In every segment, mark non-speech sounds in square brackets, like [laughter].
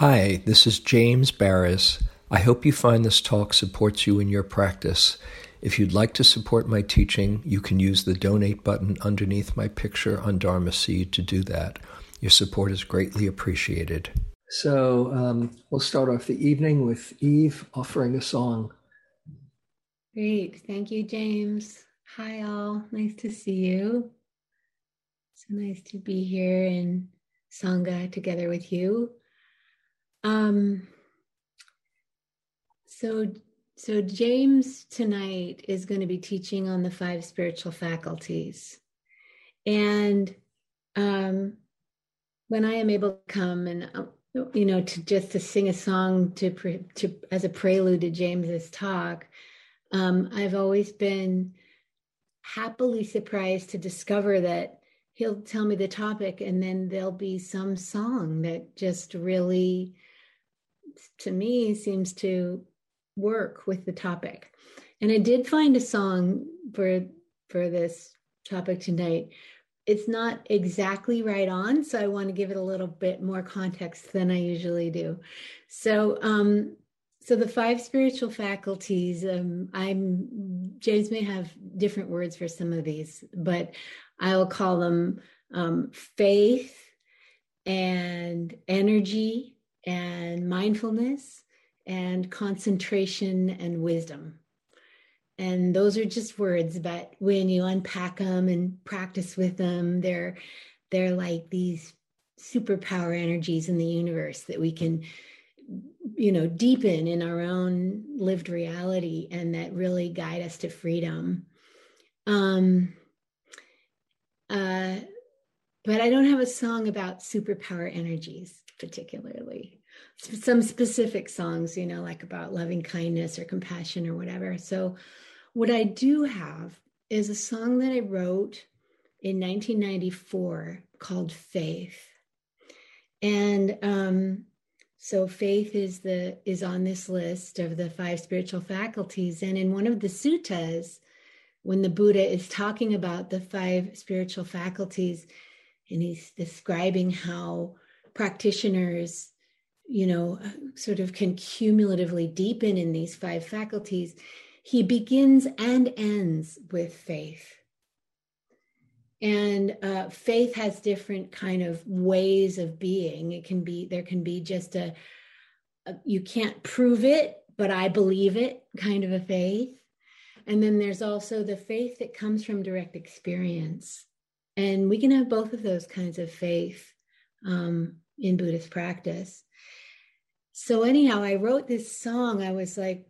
Hi, this is James Baraz. I hope you find this talk supports you in your practice. If you'd like to support my teaching, you can use the donate button underneath my picture on Dharma Seed to do that. Your support is greatly appreciated. So um, we'll start off the evening with Eve offering a song. Great. Thank you, James. Hi, all. Nice to see you. So nice to be here in Sangha together with you. Um, so, so James tonight is going to be teaching on the five spiritual faculties, and um, when I am able to come and uh, you know to just to sing a song to to as a prelude to James's talk, um, I've always been happily surprised to discover that he'll tell me the topic and then there'll be some song that just really to me seems to work with the topic. And I did find a song for for this topic tonight. It's not exactly right on, so I want to give it a little bit more context than I usually do. So, um, so the five spiritual faculties. Um, I'm James may have different words for some of these, but I will call them um, faith and energy and mindfulness and concentration and wisdom. And those are just words, but when you unpack them and practice with them, they're they're like these superpower energies in the universe that we can you know deepen in our own lived reality and that really guide us to freedom um uh but i don't have a song about superpower energies particularly. Some specific songs, you know, like about loving kindness or compassion or whatever. So, what I do have is a song that I wrote in 1994 called Faith. And um, so faith is the is on this list of the five spiritual faculties. And in one of the suttas, when the Buddha is talking about the five spiritual faculties, and he's describing how practitioners you know sort of can cumulatively deepen in these five faculties he begins and ends with faith. And uh, faith has different kind of ways of being. It can be there can be just a, a you can't prove it but i believe it kind of a faith. And then there's also the faith that comes from direct experience. And we can have both of those kinds of faith um, in Buddhist practice. So, anyhow, I wrote this song. I was like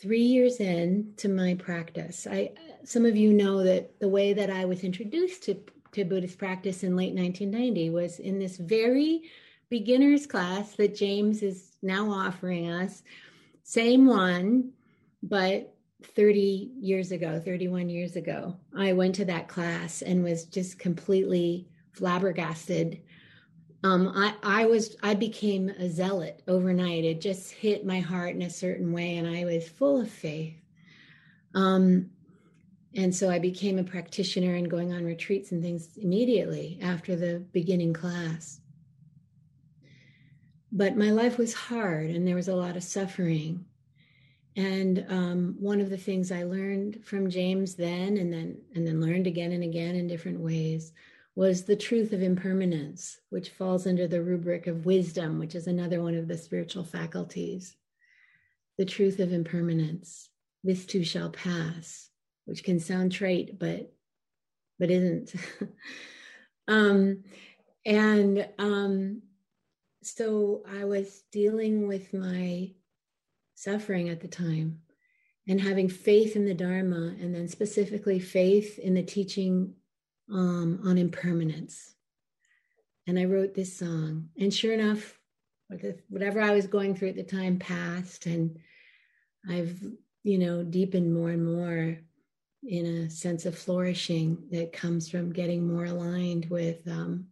three years in to my practice. I, some of you know that the way that I was introduced to, to Buddhist practice in late 1990 was in this very beginner's class that James is now offering us. Same one, but 30 years ago, 31 years ago, I went to that class and was just completely flabbergasted um, I, I was I became a zealot overnight. It just hit my heart in a certain way, and I was full of faith. Um, and so I became a practitioner and going on retreats and things immediately after the beginning class. But my life was hard, and there was a lot of suffering. And um, one of the things I learned from James then, and then and then learned again and again in different ways, was the truth of impermanence, which falls under the rubric of wisdom, which is another one of the spiritual faculties. The truth of impermanence. This too shall pass, which can sound trite, but but isn't. [laughs] um, and um, so I was dealing with my suffering at the time and having faith in the Dharma, and then specifically faith in the teaching um, on impermanence. And I wrote this song. And sure enough, whatever I was going through at the time passed. And I've, you know, deepened more and more in a sense of flourishing that comes from getting more aligned with, um,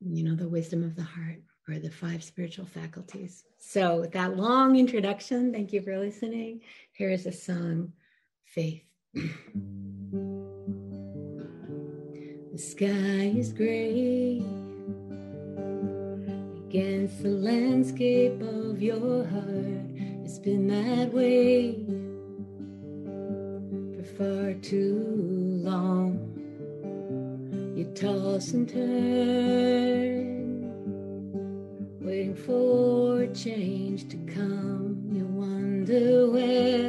you know, the wisdom of the heart or the five spiritual faculties. So, with that long introduction, thank you for listening. Here is a song, Faith. [clears throat] The sky is gray against the landscape of your heart. It's been that way for far too long. You toss and turn, waiting for change to come. You wonder where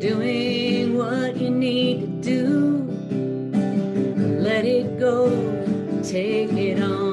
doing what you need to do. Let it go. Take it on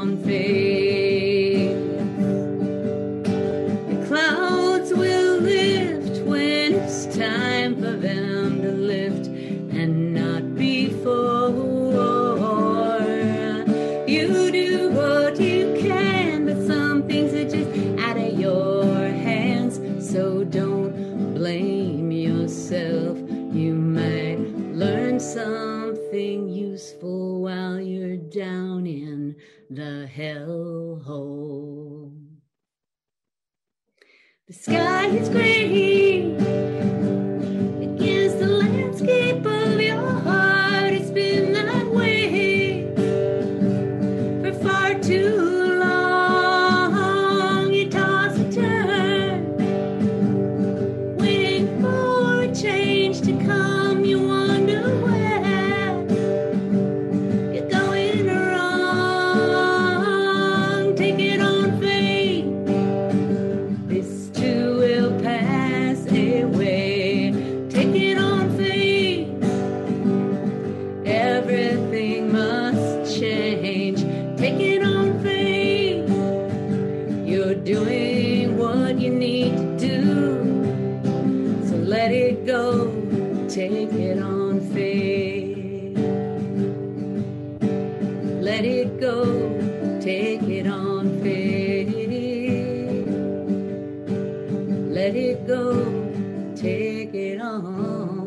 Let it go, take it on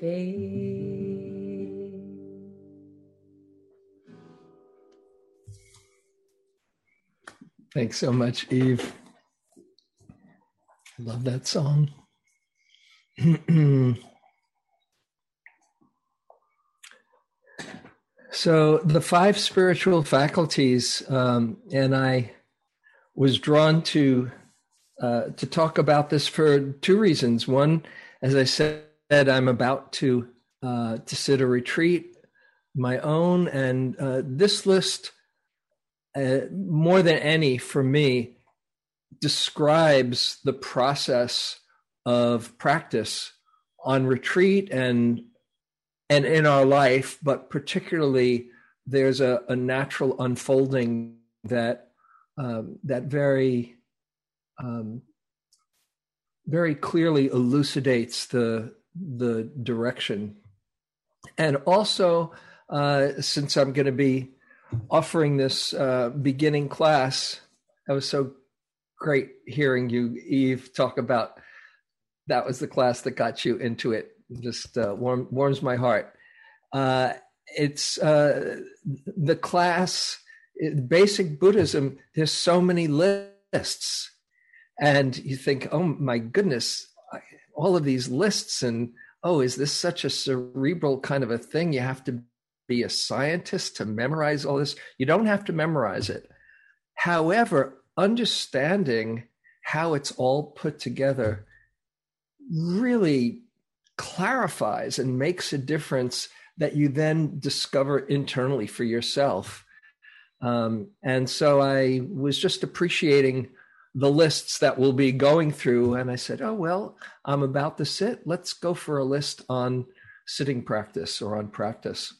faith. Thanks so much, Eve. I love that song. [clears throat] so, the five spiritual faculties, um, and I was drawn to uh, to talk about this for two reasons. One, as I said, I'm about to uh, to sit a retreat, my own, and uh, this list, uh, more than any for me, describes the process of practice on retreat and and in our life, but particularly there's a, a natural unfolding that um, that very um, very clearly elucidates the the direction, and also uh, since I'm going to be offering this uh, beginning class, that was so great hearing you, Eve, talk about that was the class that got you into it. Just uh, warm, warms my heart. Uh, it's uh, the class basic Buddhism, there's so many lists. And you think, oh my goodness, all of these lists, and oh, is this such a cerebral kind of a thing? You have to be a scientist to memorize all this. You don't have to memorize it. However, understanding how it's all put together really clarifies and makes a difference that you then discover internally for yourself. Um, and so I was just appreciating the lists that we'll be going through. And I said, oh, well, I'm about to sit. Let's go for a list on sitting practice or on practice.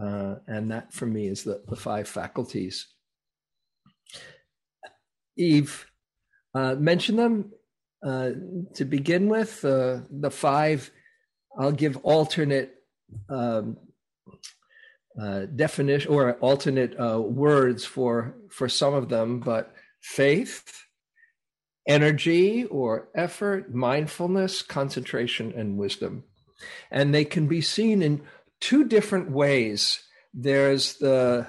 Uh, and that for me is the, the five faculties. Eve uh, mentioned them uh, to begin with. Uh, the five, I'll give alternate um, uh, definition or alternate uh, words for for some of them, but faith, energy or effort, mindfulness, concentration, and wisdom, and they can be seen in two different ways. There's the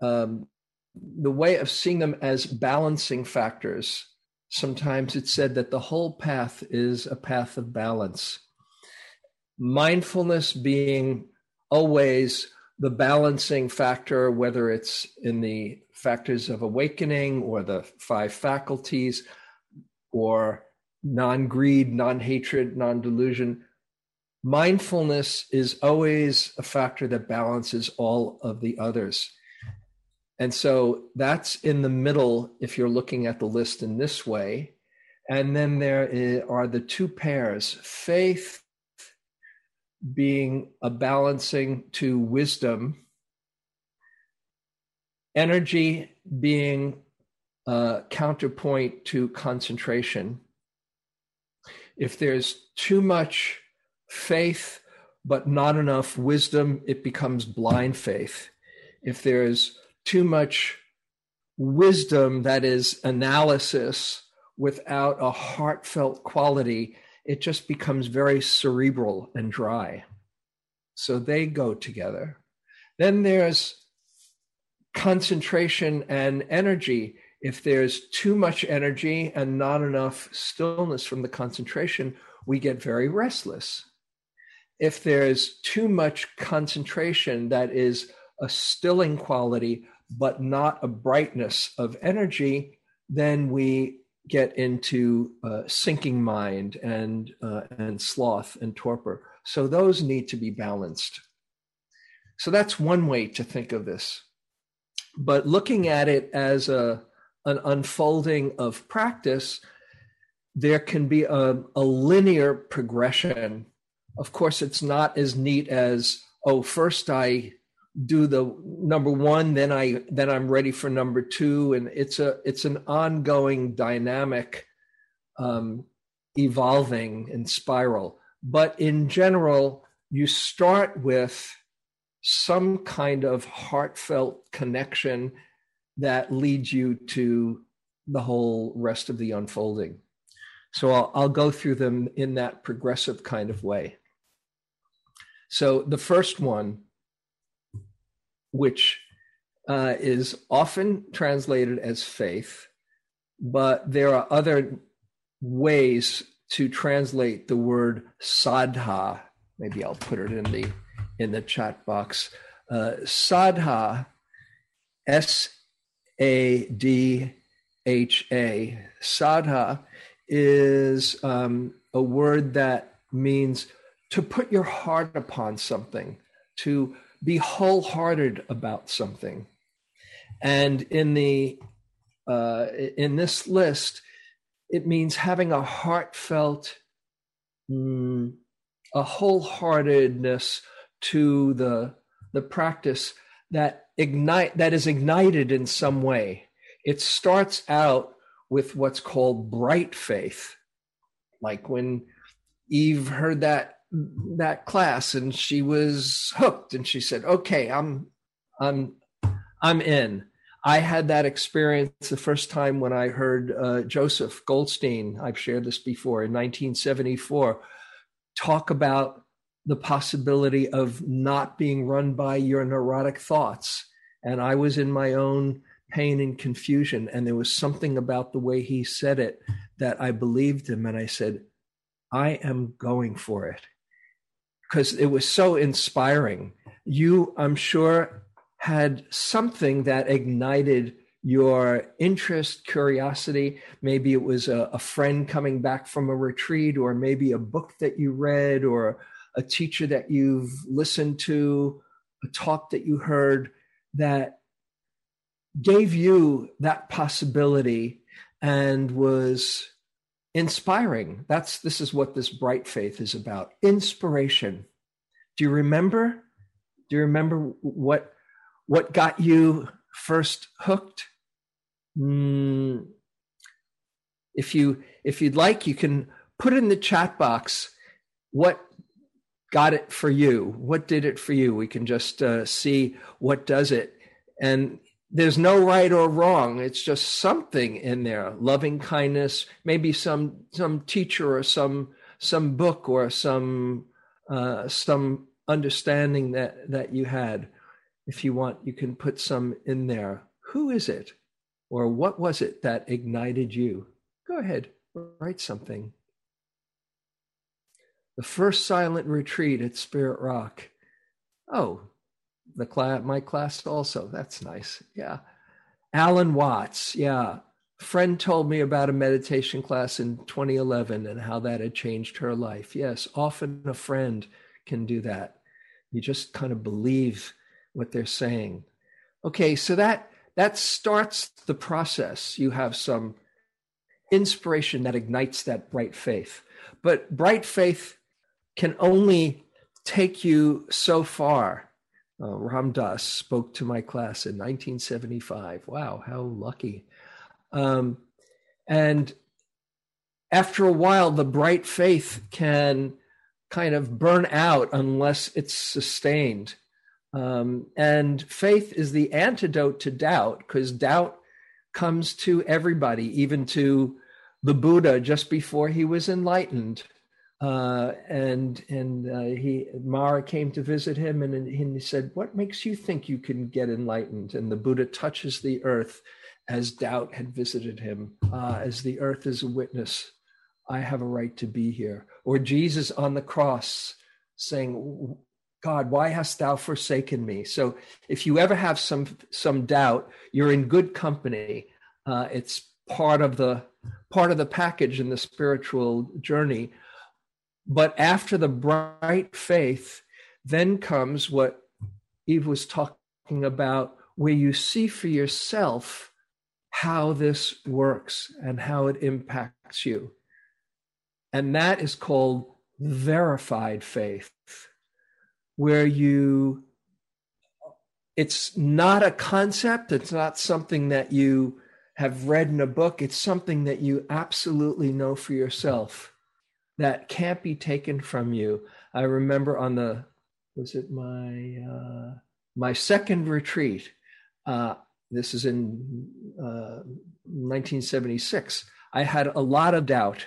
um, the way of seeing them as balancing factors. Sometimes it's said that the whole path is a path of balance. Mindfulness being always the balancing factor, whether it's in the factors of awakening or the five faculties or non greed, non hatred, non delusion. Mindfulness is always a factor that balances all of the others. And so that's in the middle if you're looking at the list in this way. And then there are the two pairs faith being a balancing to wisdom, energy being a counterpoint to concentration. If there's too much faith but not enough wisdom, it becomes blind faith. If there's too much wisdom that is analysis without a heartfelt quality, it just becomes very cerebral and dry. So they go together. Then there's concentration and energy. If there's too much energy and not enough stillness from the concentration, we get very restless. If there's too much concentration that is a stilling quality, but not a brightness of energy, then we get into uh, sinking mind and uh, and sloth and torpor. So those need to be balanced. So that's one way to think of this. But looking at it as a an unfolding of practice, there can be a, a linear progression. Of course, it's not as neat as oh, first I do the number one then i then i'm ready for number two and it's a it's an ongoing dynamic um, evolving and spiral but in general you start with some kind of heartfelt connection that leads you to the whole rest of the unfolding so I'll, I'll go through them in that progressive kind of way so the first one which uh, is often translated as faith, but there are other ways to translate the word sadha. Maybe I'll put it in the in the chat box. Uh, sadha, S A D H A. Sadha is um, a word that means to put your heart upon something, to be wholehearted about something. And in the uh, in this list, it means having a heartfelt, mm, a wholeheartedness to the the practice that ignite that is ignited in some way. It starts out with what's called bright faith, like when Eve heard that that class and she was hooked and she said okay i'm i'm i'm in i had that experience the first time when i heard uh, joseph goldstein i've shared this before in 1974 talk about the possibility of not being run by your neurotic thoughts and I was in my own pain and confusion. And there was something about the way he said it that I believed him. And I said, I am going for it. Because it was so inspiring. You, I'm sure, had something that ignited your interest, curiosity. Maybe it was a, a, friend coming back from a retreat, or maybe a book that you read, or a teacher that you've listened to, a talk that you heard that gave you that possibility and was inspiring. That's this is what this bright faith is about. Inspiration. Do you remember? Do you remember what what got you first hooked? Mm, if you if you'd like, you can put in the chat box what got it for you. What did it for you? We can just uh, see what does it. And there's no right or wrong. It's just something in there. Loving kindness, maybe some some teacher or some some book or some uh, some understanding that that you had. If you want, you can put some in there. Who is it? Or what was it that ignited you? Go ahead, write something. The first silent retreat at Spirit Rock. Oh, the class, my class also. That's nice. Yeah. Alan Watts. Yeah. Friend told me about a meditation class in 2011 and how that had changed her life. Yes, often a friend can do that. You just kind of believe what they're saying. Okay, so that that starts the process. You have some inspiration that ignites that bright faith. But bright faith can only take you so far. Uh, Ram Dass spoke to my class in 1975. Wow, how lucky. Um, and after a while, the bright faith can kind of burn out unless it's sustained. Um, and faith is the antidote to doubt because doubt comes to everybody, even to the Buddha just before he was enlightened. Uh, and and uh, he Mara came to visit him, and, and he said, "What makes you think you can get enlightened?" And the Buddha touches the earth, as doubt had visited him, uh, as the earth is a witness. I have a right to be here. Or Jesus on the cross saying, God, why hast thou forsaken me? So if you ever have some some doubt, you're in good company. Uh, it's part of the part of the package in the spiritual journey. But after the bright faith, then comes what Eve was talking about, where you see for yourself how this works and how it impacts you. And that is called verified faith where you it's not a concept it's not something that you have read in a book it's something that you absolutely know for yourself that can't be taken from you i remember on the was it my uh, my second retreat uh, this is in uh, 1976 i had a lot of doubt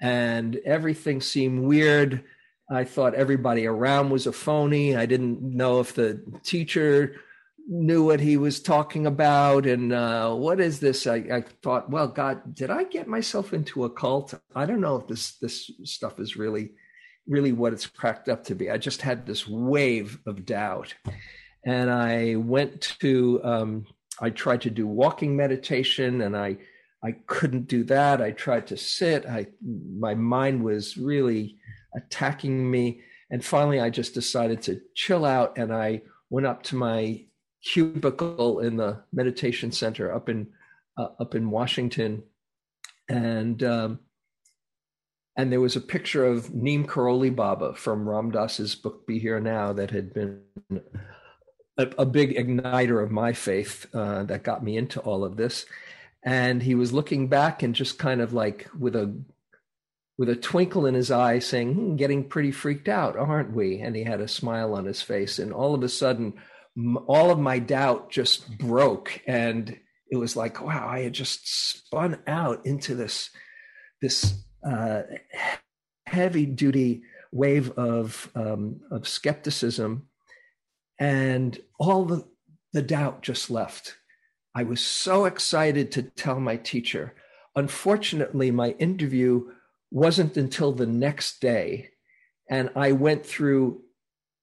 and everything seemed weird I thought everybody around was a phony. I didn't know if the teacher knew what he was talking about and uh, what is this? I, I, thought well god did i get myself into a cult? I don't know if this this stuff is really really what it's cracked up to be. I just had this wave of doubt. And i went to um, i tried to do walking meditation and i i couldn't do that. I tried to sit. I my mind was really attacking me. And finally, I just decided to chill out and I went up to my cubicle in the meditation center up in uh, up in Washington, and um, and there was a picture of Neem Karoli Baba from Ram Dass's book Be Here Now that had been a, a big igniter of my faith uh, that got me into all of this. And he was looking back and just kind of like with a with a twinkle in his eye, saying, hmm, Getting pretty freaked out, aren't we? And he had a smile on his face. And all of a sudden, all of my doubt just broke. And it was like, wow, I had just spun out into this, this uh, heavy duty wave of, um, of skepticism. And all the, the doubt just left. I was so excited to tell my teacher. Unfortunately, my interview wasn't until the next day. And I went through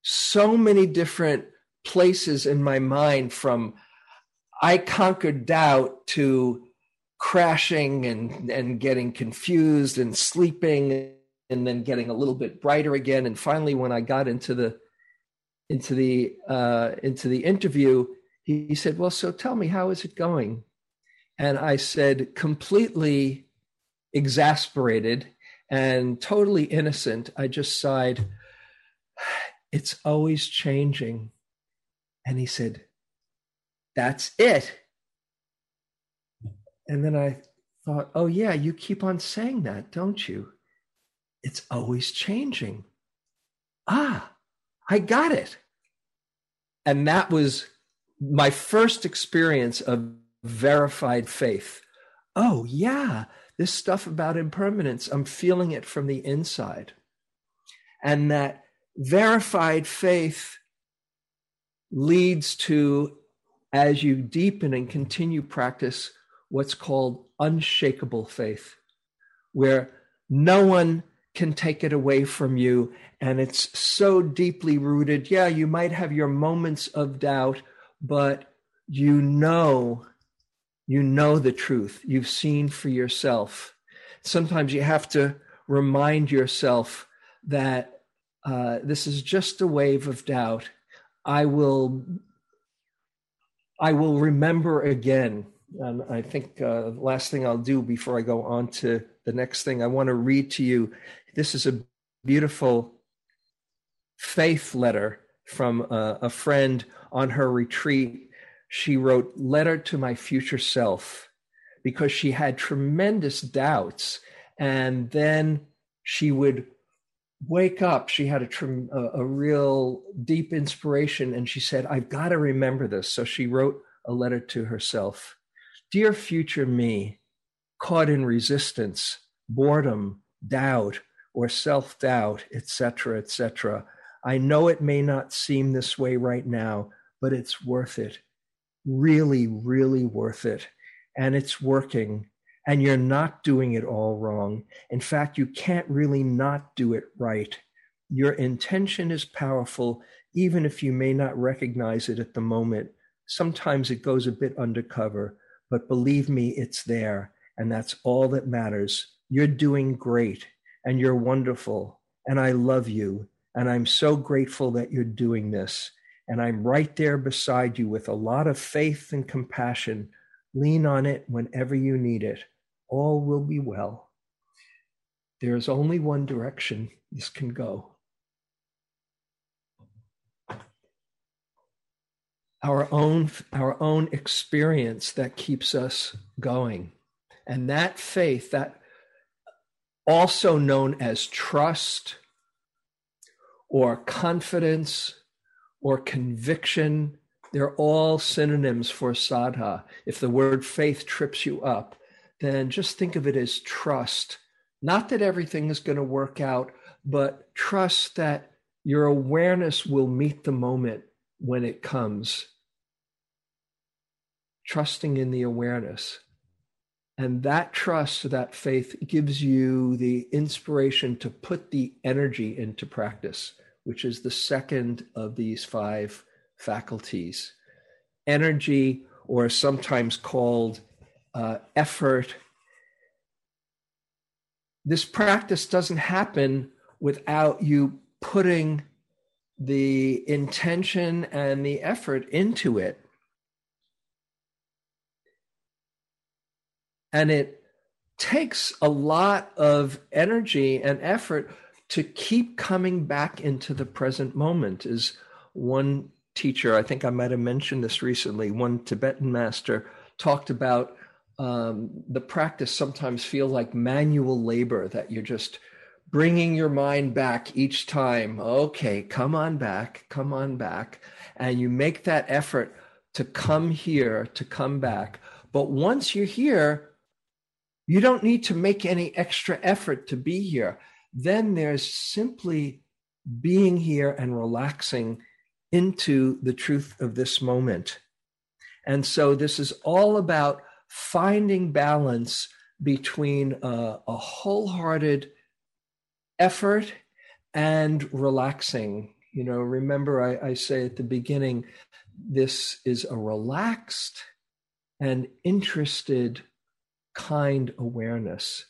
so many different places in my mind from I conquered doubt to crashing and, and getting confused and sleeping and then getting a little bit brighter again. And finally, when I got into the into the uh, into the interview, he, he said, "Well, so tell me, how is it going?" And I said, completely exasperated and totally innocent. I just sighed. [sighs] It's always changing. And he said, That's it. And then I thought, Oh, yeah, you keep on saying that, don't you? It's always changing. Ah, I got it. And that was my first experience of verified faith. Oh, yeah, this stuff about impermanence, I'm feeling it from the inside. And that verified faith leads to, as you deepen and continue practice, what's called unshakable faith, where no one can take it away from you. And it's so deeply rooted. Yeah, you might have your moments of doubt, but you know, you know the truth. You've seen for yourself. Sometimes you have to remind yourself that uh, this is just a wave of doubt. I will, I will remember again. And I think uh, the last thing I'll do before I go on to the next thing, I want to read to you this is a beautiful faith letter from a, a friend on her retreat. She wrote, Letter to my future self, because she had tremendous doubts. And then she would wake up. She had a, a, real deep inspiration, and she said, I've got to remember this. So she wrote a letter to herself Dear future me, caught in resistance, boredom, doubt, or self doubt, etc., etc. I know it may not seem this way right now, but it's worth it. Really, really worth it. And it's working. And you're not doing it all wrong. In fact, you can't really not do it right. Your intention is powerful, even if you may not recognize it at the moment. Sometimes it goes a bit undercover, but believe me, it's there. And that's all that matters. You're doing great and you're wonderful and I love you. And I'm so grateful that you're doing this. And I'm right there beside you with a lot of faith and compassion. Lean on it whenever you need it. All will be well. There is only one direction this can go. Our own, our own experience that keeps us going. And that faith, that also known as trust or confidence or conviction. They're all synonyms for saddha. If the word faith trips you up, then just think of it as trust. Not that everything is going to work out, but trust that your awareness will meet the moment when it comes. Trusting in the awareness. And that trust, that faith gives you the inspiration to put the energy into practice, which is the second of these five faculties. Energy, or sometimes called uh, effort. This practice doesn't happen without you putting the intention and the effort into it. And it takes a lot of energy and effort to keep coming back into the present moment is one teacher i think i might have mentioned this recently one tibetan master talked about um, the practice sometimes feel like manual labor that you're just bringing your mind back each time okay come on back come on back and you make that effort to come here to come back but once you're here you don't need to make any extra effort to be here. Then there's simply being here and relaxing into the truth of this moment. And so this is all about finding balance between a, a wholehearted effort and relaxing. You know, remember I, I say at the beginning, this is a relaxed and interested kind awareness.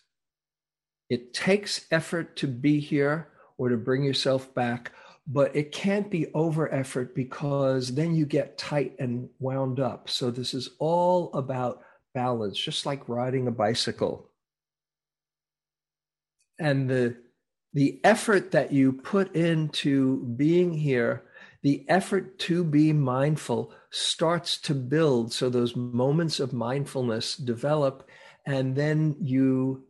It takes effort to be here or to bring yourself back, but it can't be over effort because then you get tight and wound up. So, this is all about balance, just like riding a bicycle. And the, the effort that you put into being here, the effort to be mindful starts to build. So, those moments of mindfulness develop, and then you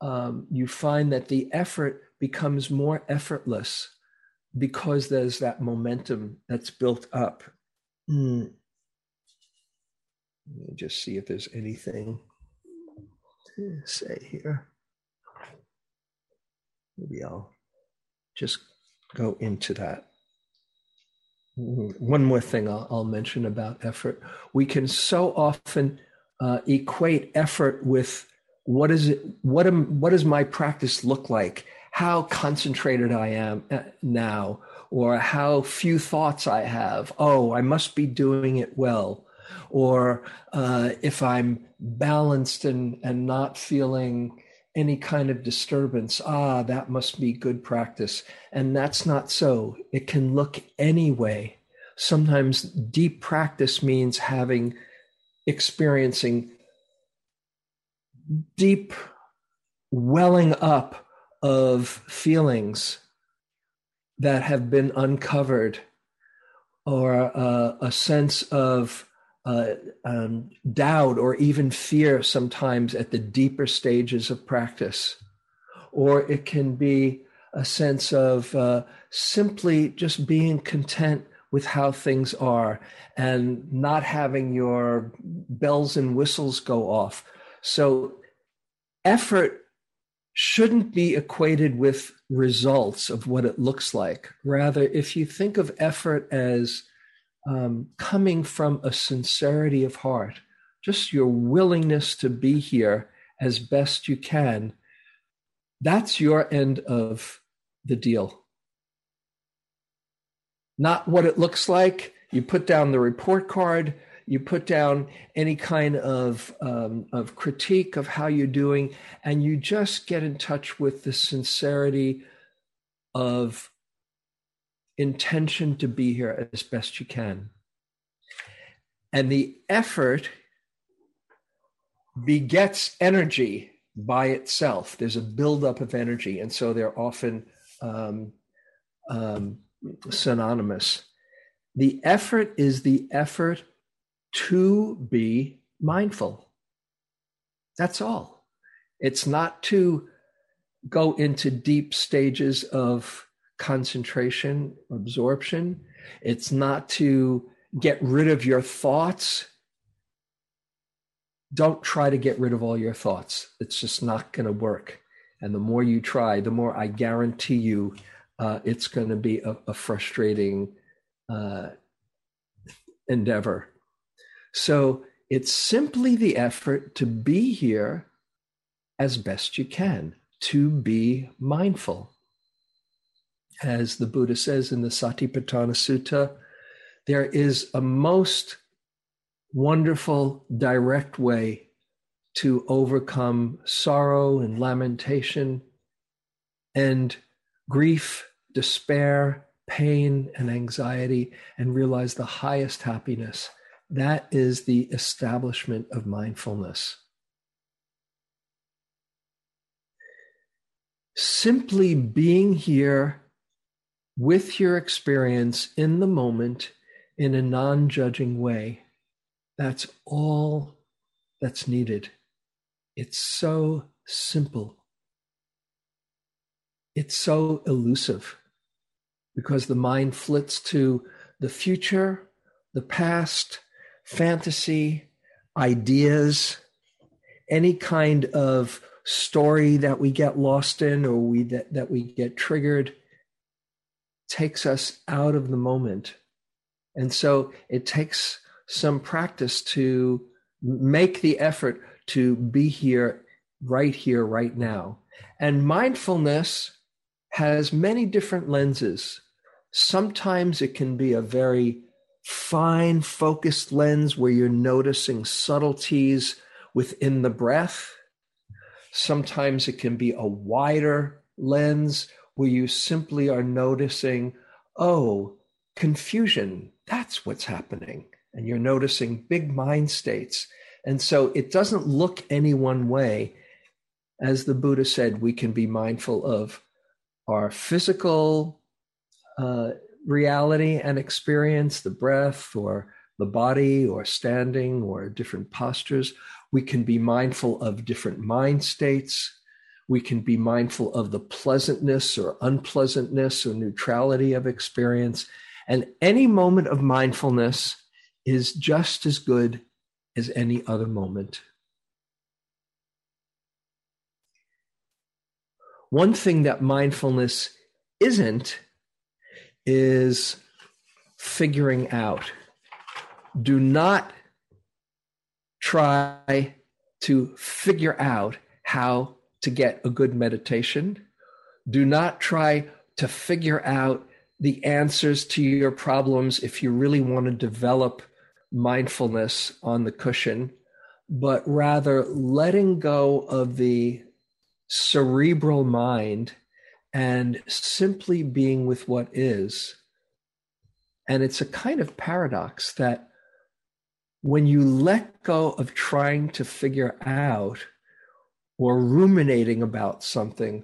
um, you find that the effort becomes more effortless because there's that momentum that's built up. Mm. Let me just see if there's anything to say here. Maybe I'll just go into that. One more thing I'll, I'll mention about effort. We can so often uh, equate effort with what is it what am what does my practice look like how concentrated i am uh, now or how few thoughts i have oh i must be doing it well or uh, if i'm balanced and and not feeling any kind of disturbance ah that must be good practice. And that's not so. It can look any way. Sometimes deep practice means having experiencing deep welling up of feelings that have been uncovered or uh, a sense of uh, um, doubt or even fear sometimes at the deeper stages of practice. Or it can be a sense of uh, simply just being content with how things are and not having your bells and whistles go off. So effort shouldn't be equated with results of what it looks like. Rather, if you think of effort as um, coming from a sincerity of heart, just your willingness to be here as best you can, that's your end of the deal. Not what it looks like. You put down the report card, you put down any kind of um, of critique of how you're doing, and you just get in touch with the sincerity of intention to be here as best you can. And the effort begets energy by itself. There's a buildup of energy, and so they're often um, um, synonymous. The effort is the effort to be mindful. That's all. It's not to go into deep stages of concentration, absorption. It's not to get rid of your thoughts. Don't try to get rid of all your thoughts. It's just not going to work. And the more you try, the more I guarantee you uh, it's going to be a, a frustrating uh, endeavor. So it's simply the effort to be here as best you can, to be mindful. As the Buddha says in the Satipatthana Sutta, there is a most wonderful, direct way to overcome sorrow and lamentation and grief, despair, pain, and anxiety, and realize the highest happiness that is the establishment of mindfulness. Simply being here with your experience in the moment in a non judging way, that's all that's needed. It's so simple. It's so elusive because the mind flits to the future, the past, fantasy, ideas, any kind of story that we get lost in or we that, that we get triggered takes us out of the moment. And so it takes some practice to make the effort to be here, right here, right now. And mindfulness has many different lenses. Sometimes it can be a very fine, focused lens where you're noticing subtleties within the breath. Sometimes it can be a wider lens where you simply are noticing, oh, confusion, that's what's happening. And you're noticing big mind states. And so it doesn't look any one way. As the Buddha said, we can be mindful of our physical uh, reality and experience, the breath or the body or standing or different postures. We can be mindful of different mind states. We can be mindful of the pleasantness or unpleasantness or neutrality of experience. And any moment of mindfulness is just as good as any other moment. One thing that mindfulness isn't is figuring out. Do not try to figure out how to get a good meditation. Do not try to figure out the answers to your problems if you really want to develop mindfulness on the cushion, but rather letting go of the cerebral mind and simply being with what is. And it's a kind of paradox that when you let go of trying to figure out or ruminating about something,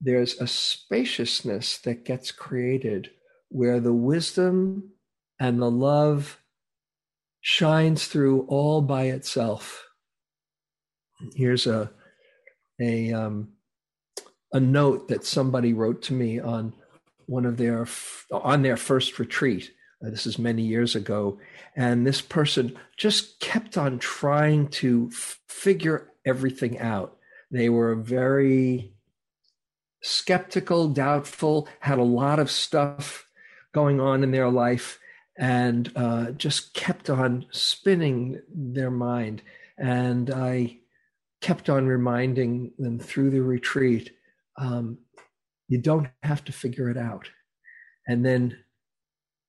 there's a spaciousness that gets created where the wisdom and the love shines through all by itself. Here's a a um, a note that somebody wrote to me on one of their on their first retreat. Uh, this is many years ago, and this person just kept on trying to figure everything out. They were very skeptical, doubtful, had a lot of stuff going on in their life, and uh, just kept on spinning their mind. And I kept on reminding them through the retreat um, you don't have to figure it out. And then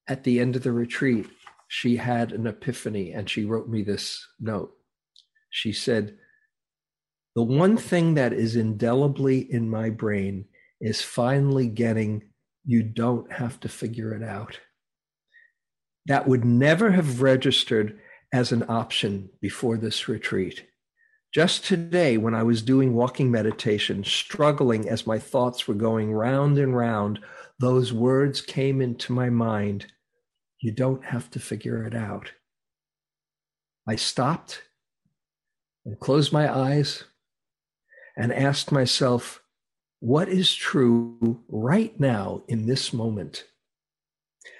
at the end of the retreat, she had an epiphany and she wrote me this note. She said, The one thing that is indelibly in my brain is finally getting you don't have to figure it out that would never have registered as an option before this retreat. Just today, when I was doing walking meditation, struggling as my thoughts were going round and round, those words came into my mind. You don't have to figure it out. I stopped and closed my eyes and asked myself, what is true right now in this moment?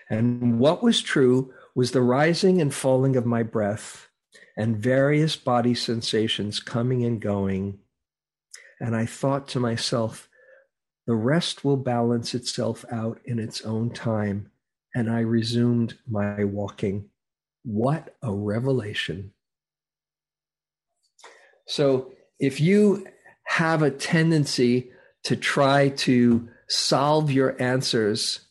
And what was true was the rising and falling of my breath and various body sensations coming and going. And I thought to myself, the rest will balance itself out in its own time. And I resumed my walking. What a revelation. So, if you have a tendency to try to solve your answers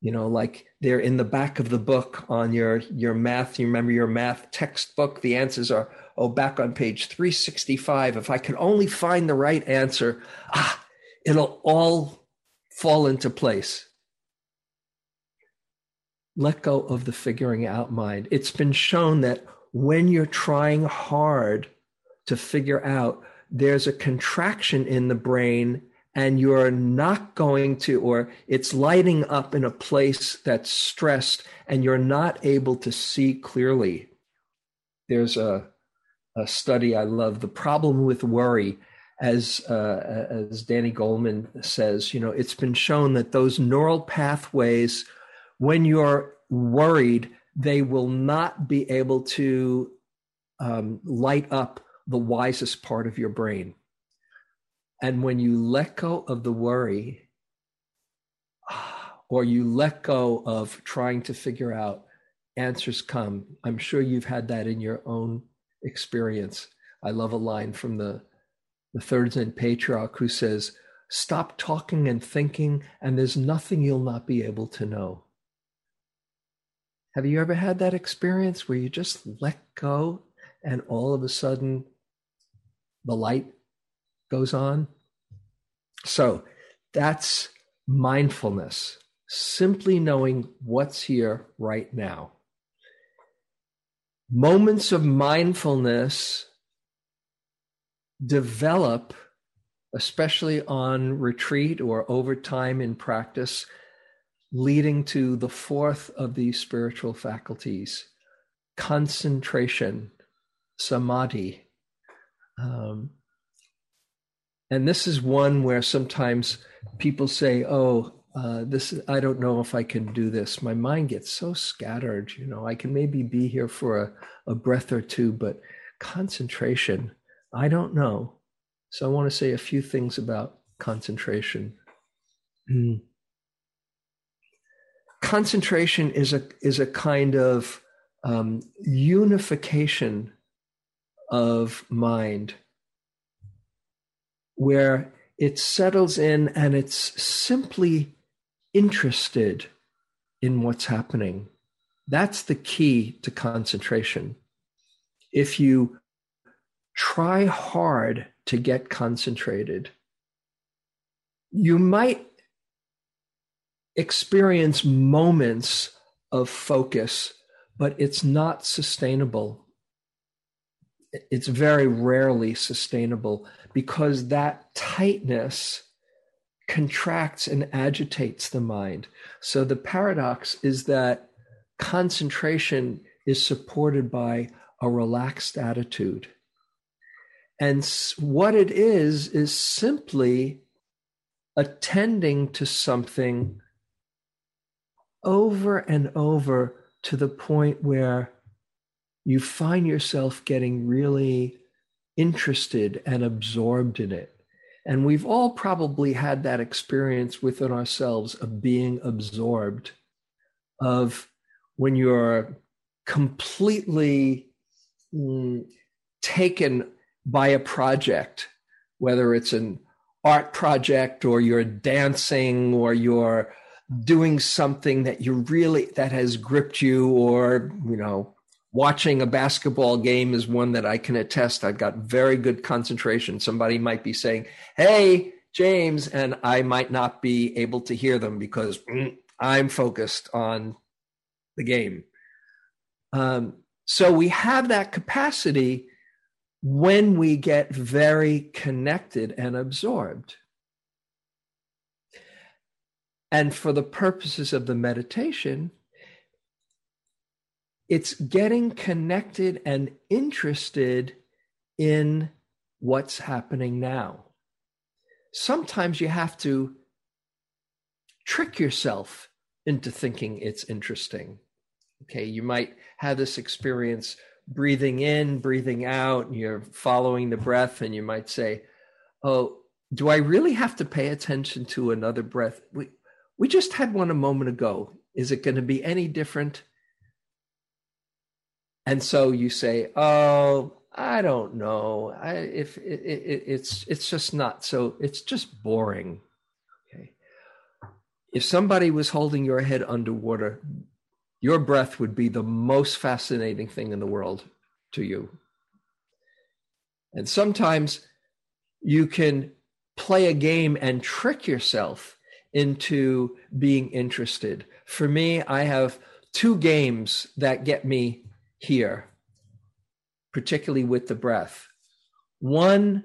you know like they're in the back of the book on your your math you remember your math textbook the answers are oh back on page 365 if i could only find the right answer ah it'll all fall into place. Let go of the figuring out mind. It's been shown that when you're trying hard to figure out there's a contraction in the brain and you're not going to, or it's lighting up in a place that's stressed and you're not able to see clearly. There's a, a study I love, The Problem with Worry. As, uh, as Danny Goleman says, you know, it's been shown that those neural pathways, when you're worried, they will not be able to um, light up the wisest part of your brain and when you let go of the worry, [sighs] or you let go of trying to figure out, answers come. I'm sure you've had that in your own experience. I love a line from the, the third Zen patriarch who says, Stop talking and thinking, and there's nothing you'll not be able to know. Have you ever had that experience where you just let go and all of a sudden the light goes on? So that's mindfulness, simply knowing what's here right now. Moments of mindfulness develop, especially on retreat or over time in practice, leading to the fourth of these spiritual faculties concentration, samadhi. Um, and this is one where sometimes people say, "Oh, uh, this I don't know if I can do this. My mind gets so scattered. You know, I can maybe be here for a, a breath or two, but concentration, I don't know." So I want to say a few things about concentration. Mm concentration is a is a kind of um, unification of mind where it settles in and it's simply interested in what's happening. That's the key to concentration. If you try hard to get concentrated, you might experience moments of focus, but it's not sustainable. It's very rarely sustainable because that tightness contracts and agitates the mind. So the paradox is that concentration is supported by a relaxed attitude. And what it is, is simply attending to something over and over to the point where you find yourself getting really interested and absorbed in it. And we've all probably had that experience within ourselves of being absorbed, of when you're completely mm, taken by a project, whether it's an art project or you're dancing or you're doing something that you really that has gripped you or you know watching a basketball game is one that i can attest i've got very good concentration. Somebody might be saying hey james and i might not be able to hear them because mm, i'm focused on the game. Um, so we have that capacity when we get very connected and absorbed. And for the purposes of the meditation, it's getting connected and interested in what's happening now. Sometimes you have to trick yourself into thinking it's interesting. Okay, you might have this experience breathing in, breathing out, and you're following the breath, and you might say, Oh, do I really have to pay attention to another breath? We, we just had one a moment ago. Is it going to be any different? And so you say, "Oh, I don't know. I, if it, it, it's it's just not so. It's just boring." Okay. If somebody was holding your head underwater, your breath would be the most fascinating thing in the world to you. And sometimes you can play a game and trick yourself into being interested. For me, I have two games that get me here, particularly with the breath. One,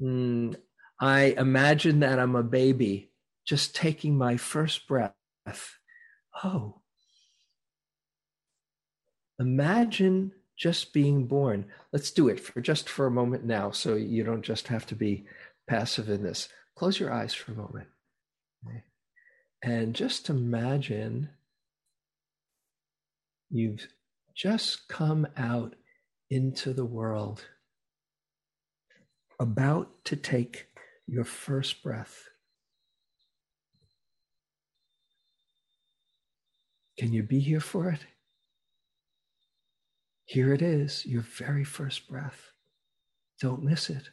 mm, I imagine that I'm a baby just taking my first breath. Oh, imagine just being born. Let's do it for just for a moment now so you don't just have to be passive in this. Close your eyes for a moment. And just imagine you've just come out into the world, about to take your first breath. Can you be here for it? Here it is, your very first breath. Don't miss it.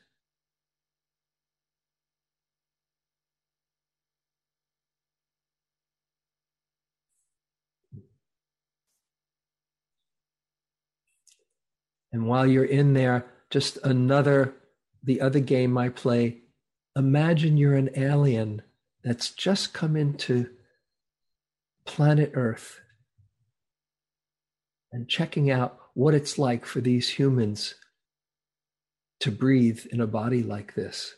And while you're in there, just another, the other game I play, imagine you're an alien that's just come into planet Earth and checking out what it's like for these humans to breathe in a body like this.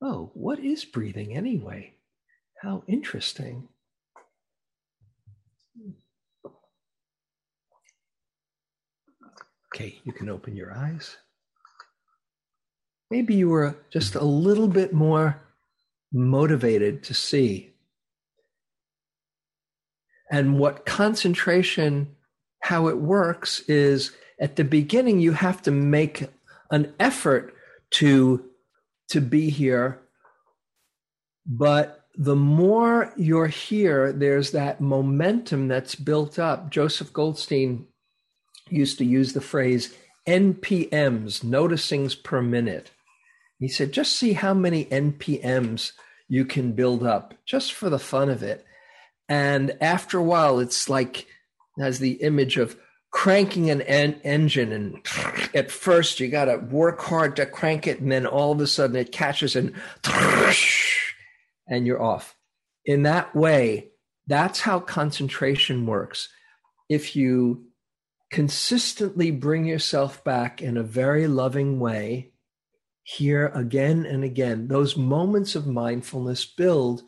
Oh, what is breathing anyway? How interesting. Okay, you can open your eyes. Maybe you were just a little bit more motivated to see. And what concentration, how it works is at the beginning, you have to make an effort to, to be here. But the more you're here, there's that momentum that's built up. Joseph Goldstein used to use the phrase NPMs, noticings per minute. He said, just see how many NPMs you can build up just for the fun of it. And after a while, it's like, has the image of cranking an en- engine. And [sniffs] at first, you got to work hard to crank it. And then all of a sudden, it catches and, [sniffs] and you're off. In that way, that's how concentration works. If you consistently bring yourself back in a very loving way, here again and again, those moments of mindfulness build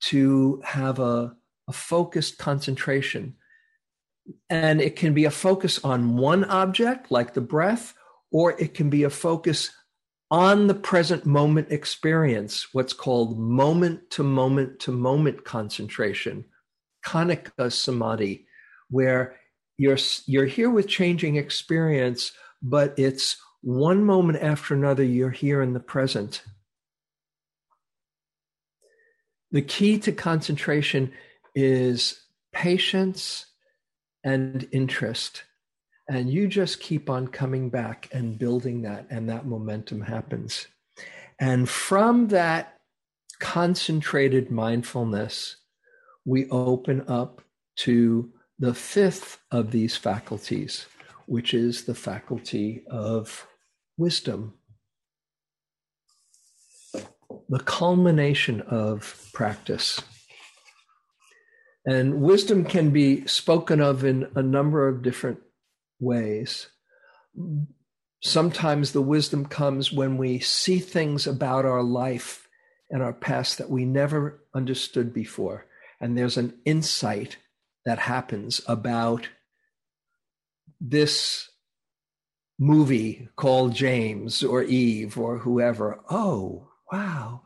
to have a, a focused concentration. And it can be a focus on one object, like the breath, or it can be a focus on the present moment experience, what's called moment to moment to moment concentration, khanika samadhi, where you're, you're here with changing experience, but it's one moment after another, you're here in the present. The key to concentration is patience and interest. And you just keep on coming back and building that, and that momentum happens. And from that concentrated mindfulness, we open up to the fifth of these faculties, which is the faculty of wisdom. The culmination of practice. And wisdom can be spoken of in a number of different ways. Sometimes the wisdom comes when we see things about our life and our past that we never understood before. And there's an insight that happens about this movie called James or Eve or whoever. Oh, wow,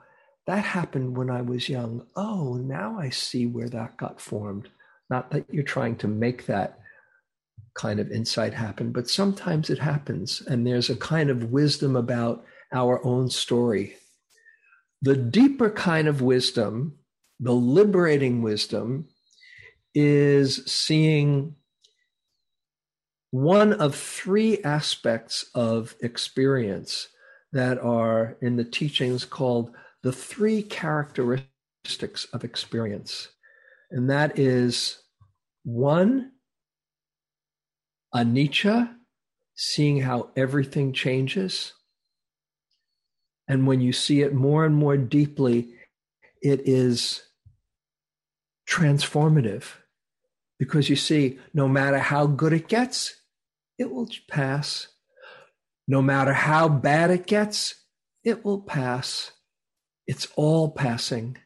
that happened when I was young. Oh, now I see where that got formed. Not that you're trying to make that kind of insight happen, but sometimes it happens, and there's a kind of wisdom about our own story. The deeper kind of wisdom, the liberating wisdom, is seeing one of three aspects of experience that are in the teachings called the three characteristics of experience. And that is one, anicca, seeing how everything changes. And when you see it more and more deeply, it is transformative because you see, no matter how good it gets, it will pass. No matter how bad it gets, it will pass. It's all passing.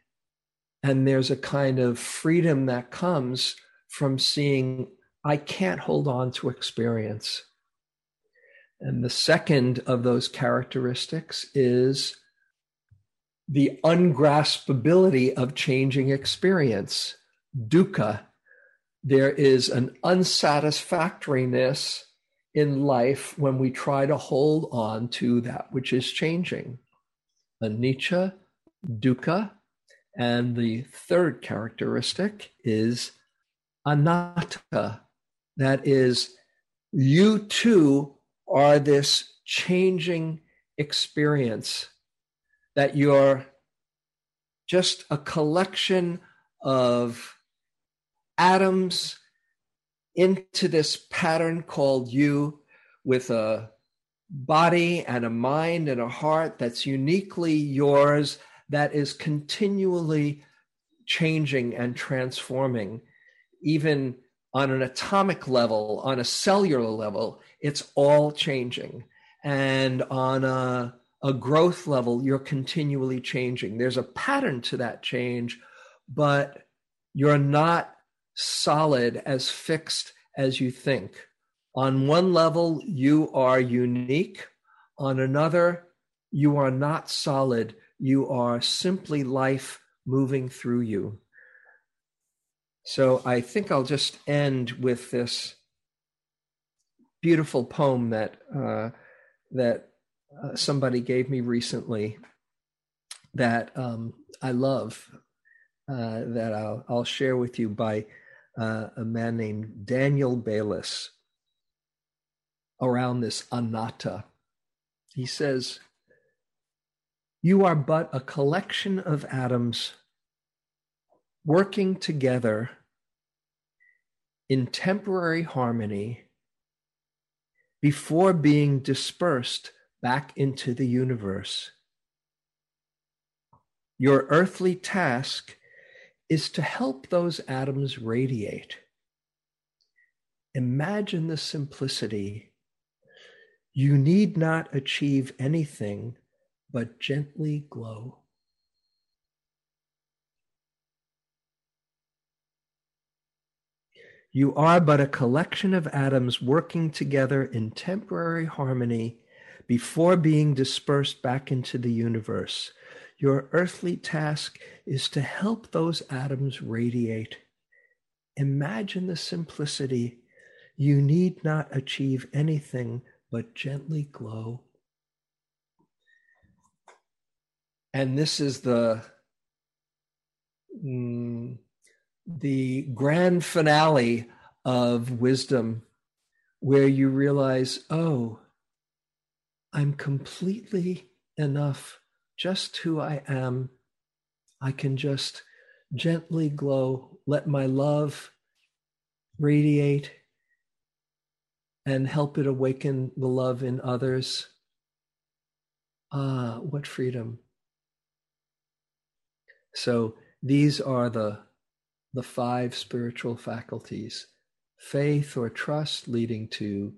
And there's a kind of freedom that comes from seeing, I can't hold on to experience. And the second of those characteristics is the ungraspability of changing experience, dukkha. There is an unsatisfactoriness in life when we try to hold on to that which is changing. Anicca, dukkha, and the third characteristic is anatta, that is, you too are this changing experience, that you're just a collection of atoms into this pattern called you with a body and a mind and a heart that's uniquely yours, that is continually changing and transforming, even on an atomic level, on a cellular level, it's all changing. And on a, a growth level, you're continually changing. There's a pattern to that change, but you're not solid as fixed as you think. On one level, you are unique. On another, you are not solid. You are simply life moving through you. So I think I'll just end with this beautiful poem that uh, that uh, somebody gave me recently that um, I love uh, that I'll, I'll share with you by uh, a man named Daniel Baylis around this anatta. He says, You are but a collection of atoms working together in temporary harmony before being dispersed back into the universe. Your earthly task is to help those atoms radiate. Imagine the simplicity. You need not achieve anything but gently glow. You are but a collection of atoms working together in temporary harmony before being dispersed back into the universe. Your earthly task is to help those atoms radiate. Imagine the simplicity. You need not achieve anything but gently glow. And this is the mm, the grand finale of wisdom, where you realize, oh, I'm completely enough just who I am. I can just gently glow, let my love radiate and help it awaken the love in others. Ah, what freedom. So these are the, the five spiritual faculties faith or trust leading to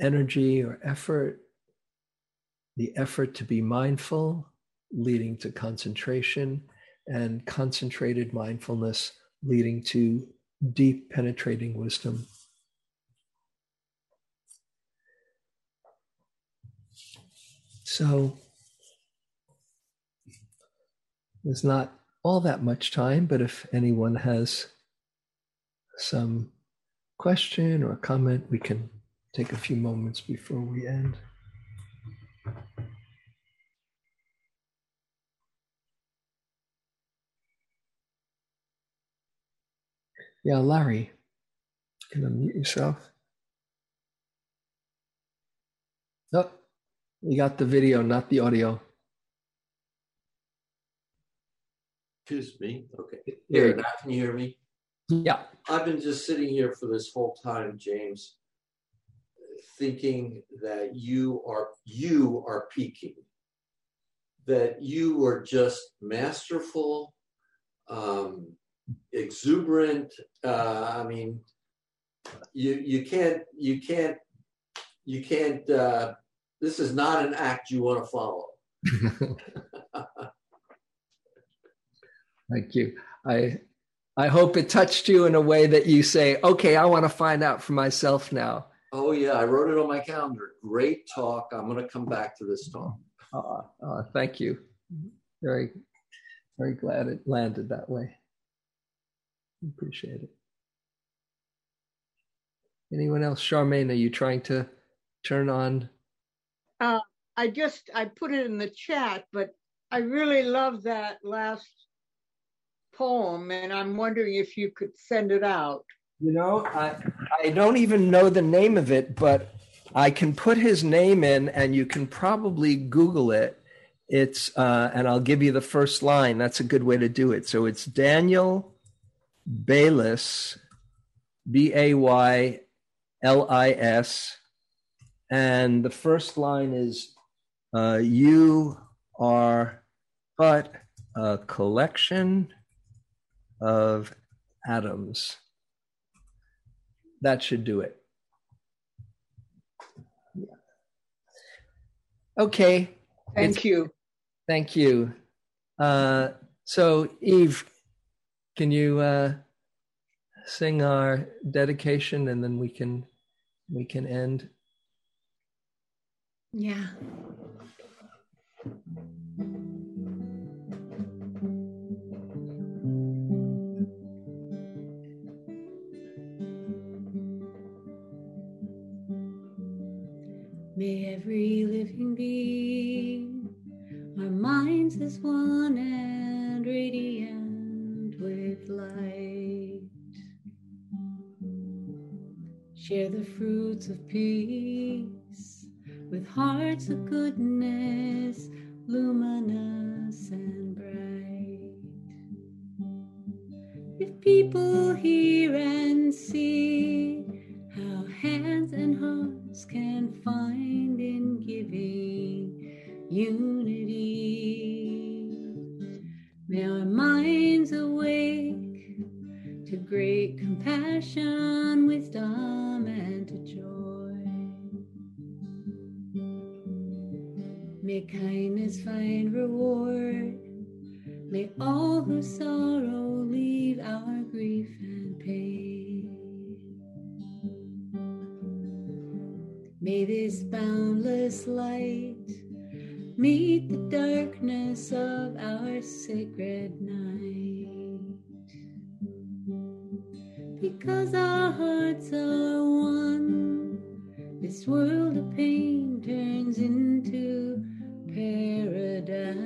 energy or effort, the effort to be mindful, leading to concentration, and concentrated mindfulness, leading to deep penetrating wisdom. So there's not all that much time, but if anyone has some question or comment, we can take a few moments before we end. Yeah, Larry, you can unmute yourself. Oh, you got the video, not the audio. Excuse me. Okay. Here, now can you hear me? Yeah. I've been just sitting here for this whole time, James, thinking that you are you are peaking. That you are just masterful, um, exuberant. Uh, I mean, you you can't you can't you can't. Uh, this is not an act you want to follow. [laughs] Thank you. I I hope it touched you in a way that you say, "Okay, I want to find out for myself now." Oh yeah, I wrote it on my calendar. Great talk. I'm going to come back to this talk. Uh, uh, thank you. Very, very glad it landed that way. Appreciate it. Anyone else? Charmaine, are you trying to turn on? Uh, I just I put it in the chat, but I really love that last poem, and I'm wondering if you could send it out. You know, I I don't even know the name of it, but I can put his name in, and you can probably Google it. It's uh, and I'll give you the first line. That's a good way to do it. So it's Daniel Baylis, B A Y L I S, and the first line is, uh, "You are but a collection of atoms." That should do it. Okay. Thank It's- you. Thank you. Uh, so, Eve, can you uh, sing our dedication, and then we can we can end. Yeah. May every living being, our minds as one and radiant with light, share the fruits of peace with hearts of goodness, luminous and bright. If people hear and see how hands and hearts can find in giving unity, great compassion, wisdom, and to joy. May kindness find reward. May all who sorrow leave our grief and pain. May this boundless light meet the darkness of our sacred night. Because our hearts are one, this world of pain turns into paradise.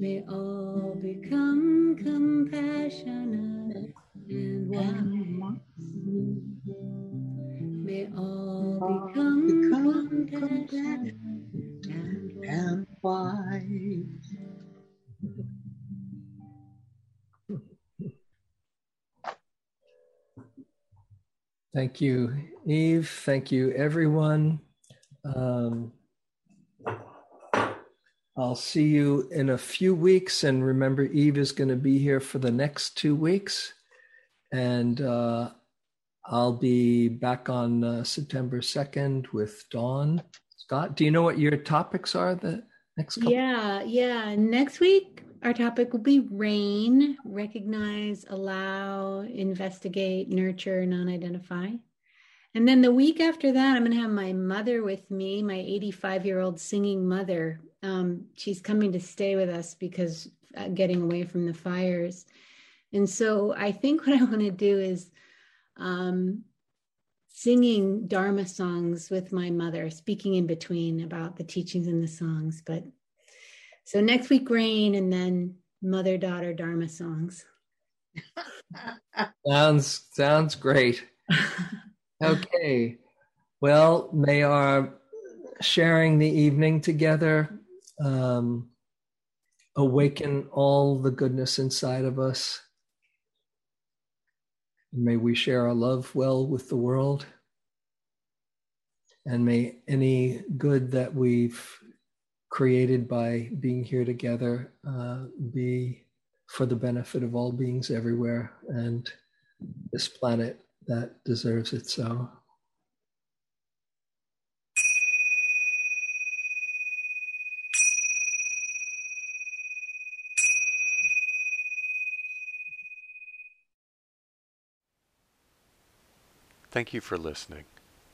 May all become compassionate and wise. May all become, Become compassionate and wise. Thank you, Eve. Thank you, everyone. Um, I'll see you in a few weeks. And remember, Eve is going to be here for the next two weeks. And uh, I'll be back on uh, September 2nd with Dawn. Scott, do you know what your topics are the next couple? Yeah, yeah. Next week, our topic will be rain recognize, allow, investigate, nurture, non identify. And then the week after that, I'm going to have my mother with me, my 85 year old singing mother. Um, she's coming to stay with us because uh, getting away from the fires. And so I think what I want to do is um, singing Dharma songs with my mother, speaking in between about the teachings and the songs. But so next week, rain, and then mother daughter Dharma songs. [laughs] Sounds sounds great. [laughs] Okay. Well, may our sharing the evening together um, awaken all the goodness inside of us. And may we share our love well with the world. And may any good that we've created by being here together uh, be for the benefit of all beings everywhere and this planet that deserves it so. Thank you for listening.